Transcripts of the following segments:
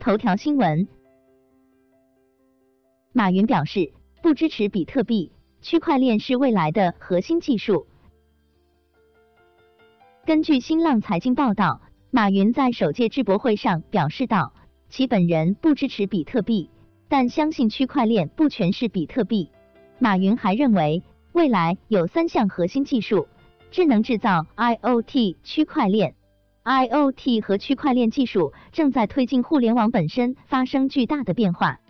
头条新闻，马云表示不支持比特币，区块链是未来的核心技术。根据新浪财经报道，马云在首届智博会上表示道，其本人不支持比特币，但相信区块链不全是比特币。马云还认为，未来有三项核心技术：智能制造、IOT、区块链。IOT 和区块链技术正在推进互联网本身发生巨大的变化。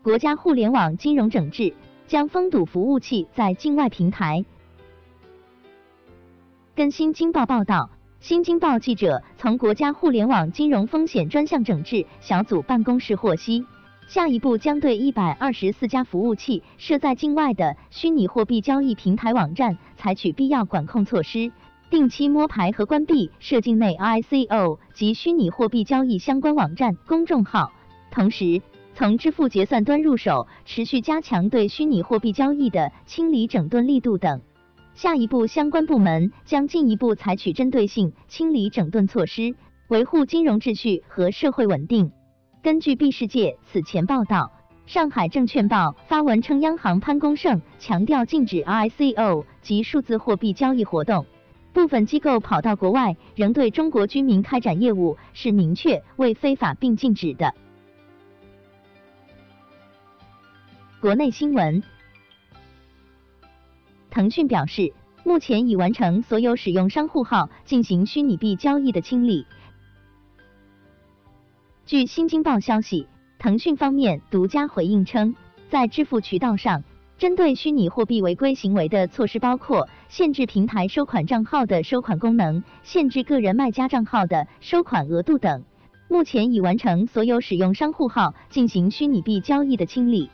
国家互联网金融整治将封堵服务器在境外平台。根新京报报道，新京报记者从国家互联网金融风险专项整治小组办公室获悉。下一步将对一百二十四家服务器设在境外的虚拟货币交易平台网站采取必要管控措施，定期摸排和关闭涉境内 ICO 及虚拟货币交易相关网站公众号，同时从支付结算端入手，持续加强对虚拟货币交易的清理整顿力度等。下一步，相关部门将进一步采取针对性清理整顿措施，维护金融秩序和社会稳定。根据 B 世界此前报道，上海证券报发文称，央行潘功胜强调禁止 ICO 及数字货币交易活动，部分机构跑到国外仍对中国居民开展业务，是明确为非法并禁止的。国内新闻，腾讯表示，目前已完成所有使用商户号进行虚拟币交易的清理。据新京报消息，腾讯方面独家回应称，在支付渠道上，针对虚拟货币违规行为的措施包括限制平台收款账号的收款功能、限制个人卖家账号的收款额度等。目前已完成所有使用商户号进行虚拟币交易的清理。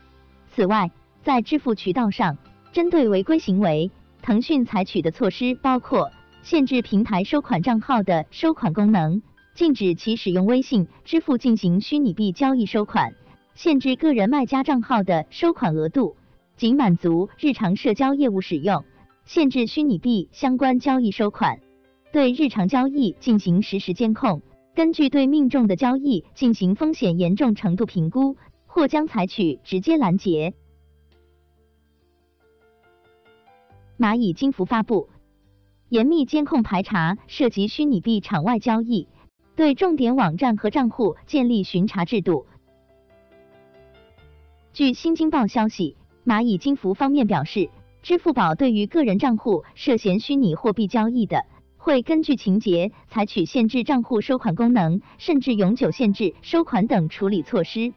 此外，在支付渠道上，针对违规行为，腾讯采取的措施包括限制平台收款账号的收款功能。禁止其使用微信支付进行虚拟币交易收款，限制个人卖家账号的收款额度，仅满足日常社交业务使用，限制虚拟币相关交易收款，对日常交易进行实时监控，根据对命中的交易进行风险严重程度评估，或将采取直接拦截。蚂蚁金服发布，严密监控排查涉及虚拟币场外交易。对重点网站和账户建立巡查制度。据新京报消息，蚂蚁金服方面表示，支付宝对于个人账户涉嫌虚拟货币交易的，会根据情节采取限制账户收款功能，甚至永久限制收款等处理措施。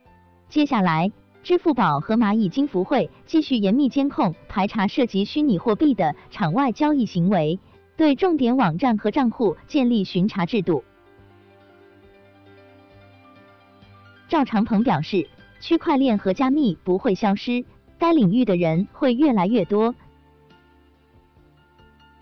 接下来，支付宝和蚂蚁金服会继续严密监控排查涉及虚拟货币的场外交易行为，对重点网站和账户建立巡查制度。赵长鹏表示，区块链和加密不会消失，该领域的人会越来越多。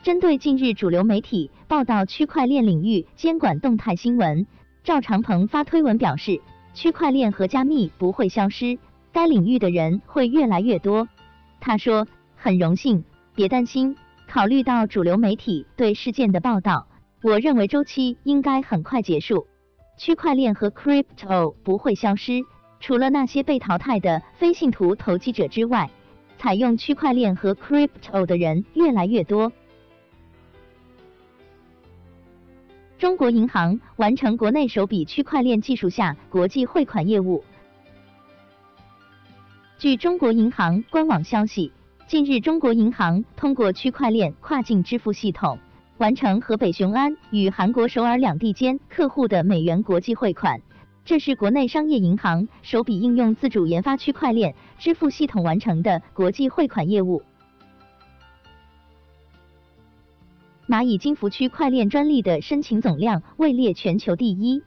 针对近日主流媒体报道区块链领域监管动态新闻，赵长鹏发推文表示，区块链和加密不会消失，该领域的人会越来越多。他说，很荣幸，别担心，考虑到主流媒体对事件的报道，我认为周期应该很快结束。区块链和 crypto 不会消失，除了那些被淘汰的非信徒投机者之外，采用区块链和 crypto 的人越来越多。中国银行完成国内首笔区块链技术下国际汇款业务。据中国银行官网消息，近日中国银行通过区块链跨境支付系统。完成河北雄安与韩国首尔两地间客户的美元国际汇款，这是国内商业银行首笔应用自主研发区块链支付系统完成的国际汇款业务。蚂蚁金服区块链专利的申请总量位列全球第一。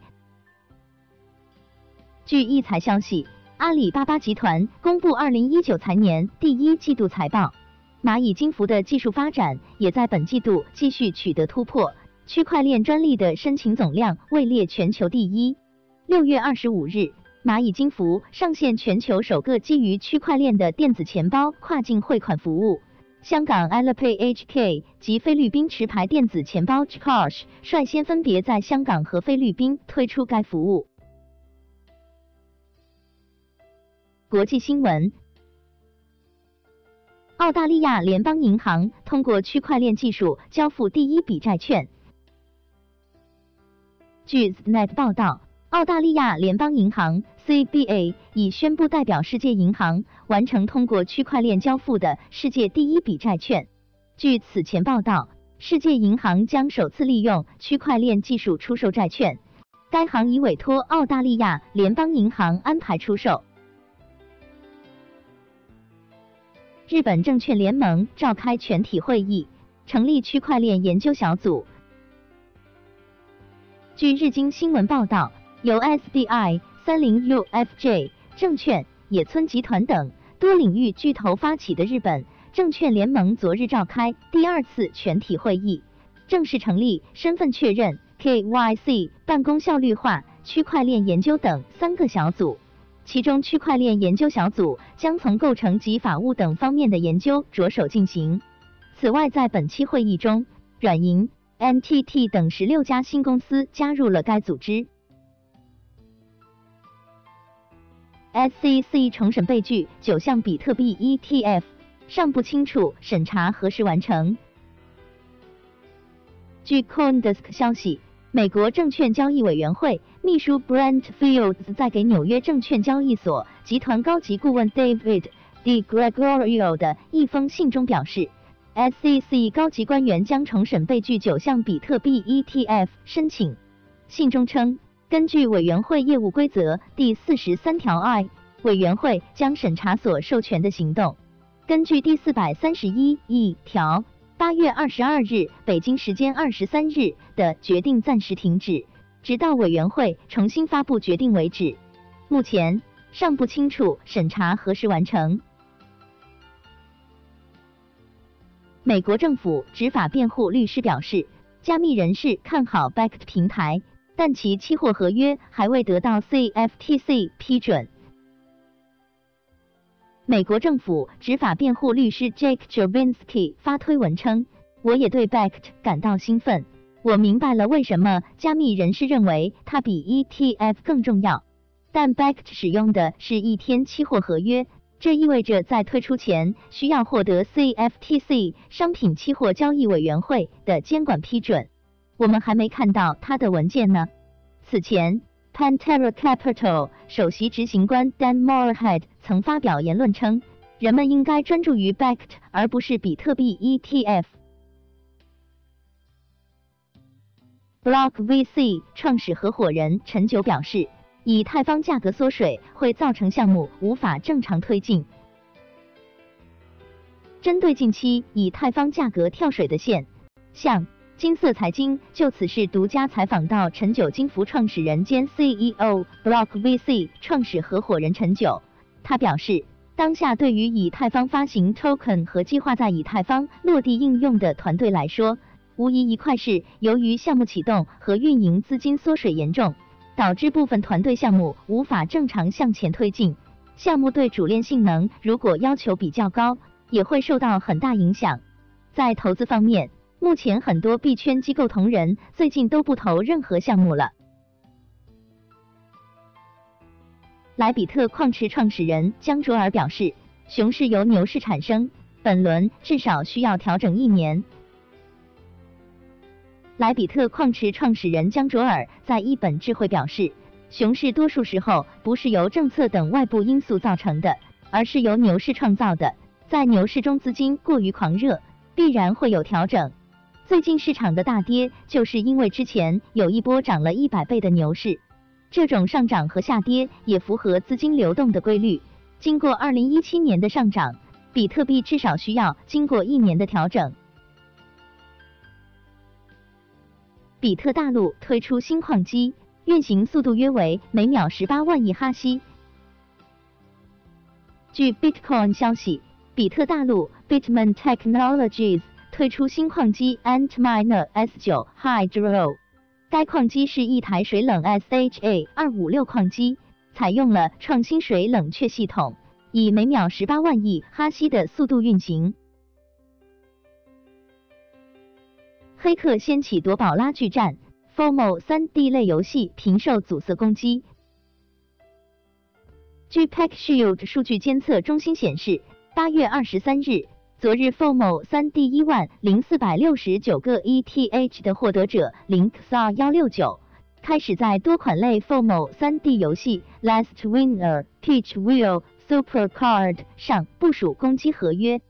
据易财消息，阿里巴巴集团公布二零一九财年第一季度财报。蚂蚁金服的技术发展也在本季度继续取得突破，区块链专利的申请总量位列全球第一。六月二十五日，蚂蚁金服上线全球首个基于区块链的电子钱包跨境汇款服务，香港 Alipay HK 及菲律宾持牌电子钱包 Gcash 率先分别在香港和菲律宾推出该服务。国际新闻：澳大利亚联邦银行通过区块链技术交付第一笔债券。据 ZNet 报道，澳大利亚联邦银行 CBA 已宣布代表世界银行完成通过区块链交付的世界第一笔债券。据此前报道，世界银行将首次利用区块链技术出售债券，该行已委托澳大利亚联邦银行安排出售。日本证券联盟召开全体会议，成立区块链研究小组。据日经新闻报道，由 SBI、三菱 UFJ 证券、野村集团等多领域巨头发起的日本证券联盟昨日召开第二次全体会议，正式成立身份确认、KYC、办公效率化、区块链研究等三个小组。其中，区块链研究小组将从构成及法务等方面的研究着手进行。此外，在本期会议中，软银。NTT 等十六家新公司加入了该组织。SEC 重审被拒九项比特币 ETF，尚不清楚审查何时完成。据 CoinDesk 消息，美国证券交易委员会秘书 Brent Fields 在给纽约证券交易所集团高级顾问 David DeGregorio 的一封信中表示。SEC 高级官员将重审被拒九项比特币 ETF 申请。信中称，根据委员会业务规则第四十三条 I，委员会将审查所授权的行动。根据第四百三十一 E 条，八月二十二日北京时间二十三日的决定暂时停止，直到委员会重新发布决定为止。目前尚不清楚审查何时完成。美国政府执法辩护律师表示，加密人士看好 Bakkt 平台，但其期货合约还未得到 CFTC 批准。美国政府执法辩护律师 Jake Jovinsky 发推文称：“我也对 Bakkt 感到兴奋，我明白了为什么加密人士认为它比 ETF 更重要。但 Bakkt 使用的是一天期货合约。”这意味着在推出前需要获得 CFTC 商品期货交易委员会的监管批准。我们还没看到他的文件呢。此前，Pantera Capital 首席执行官 Dan Moorhead 曾发表言论称，人们应该专注于 Bakkt 而不是比特币 ETF。Block VC 创始合伙人陈九表示。以太坊价格缩水会造成项目无法正常推进。针对近期以太坊价格跳水的现象，金色财经就此事独家采访到陈九金服创始人兼 CEO Block VC 创始合伙人陈九，他表示，当下对于以太坊发行 token 和计划在以太坊落地应用的团队来说，无疑一块是由于项目启动和运营资金缩水严重。导致部分团队项目无法正常向前推进，项目对主链性能如果要求比较高，也会受到很大影响。在投资方面，目前很多币圈机构同仁最近都不投任何项目了。莱比特矿池创始人江卓尔表示，熊市由牛市产生，本轮至少需要调整一年。莱比特矿池创始人江卓尔在一本智慧表示，熊市多数时候不是由政策等外部因素造成的，而是由牛市创造的。在牛市中资金过于狂热，必然会有调整。最近市场的大跌，就是因为之前有一波涨了一百倍的牛市，这种上涨和下跌也符合资金流动的规律。经过二零一七年的上涨，比特币至少需要经过一年的调整。比特大陆推出新矿机，运行速度约为每秒十八万亿哈希。据 Bitcoin 消息，比特大陆 Bitmain Technologies 推出新矿机 Antminer S9 Hydro。该矿机是一台水冷 SHA 二五六矿机，采用了创新水冷却系统，以每秒十八万亿哈希的速度运行。黑客掀起夺宝拉锯战，FOMO 3D 类游戏频受阻塞攻击。据 PackShield 数据监测中心显示，八月二十三日，昨日 FOMO 3D 一万零四百六十九个 ETH 的获得者 LinkSar 幺六九，开始在多款类 FOMO 3D 游戏 Last Winner、Peach Wheel、Super Card 上部署攻击合约。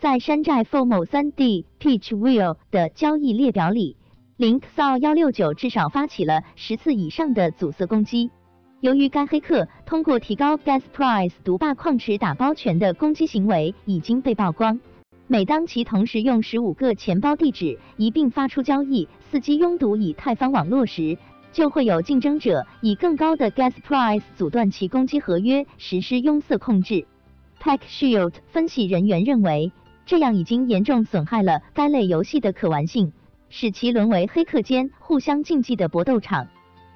在山寨 FOMO 3D Peach Wheel 的交易列表里，LinkSar 幺六九至少发起了十次以上的阻塞攻击。由于该黑客通过提高 Gas Price 独霸矿池打包权的攻击行为已经被曝光，每当其同时用十五个钱包地址一并发出交易，伺机拥堵以太坊网络时，就会有竞争者以更高的 Gas Price 阻断其攻击合约，实施拥塞控制。PackShield 分析人员认为，这样已经严重损害了该类游戏的可玩性，使其沦为黑客间互相竞技的搏斗场。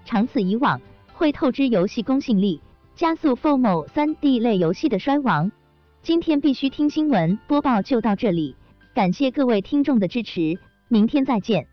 长此以往，会透支游戏公信力，加速 FOMO 3D 类游戏的衰亡。今天必须听新闻播报就到这里，感谢各位听众的支持，明天再见。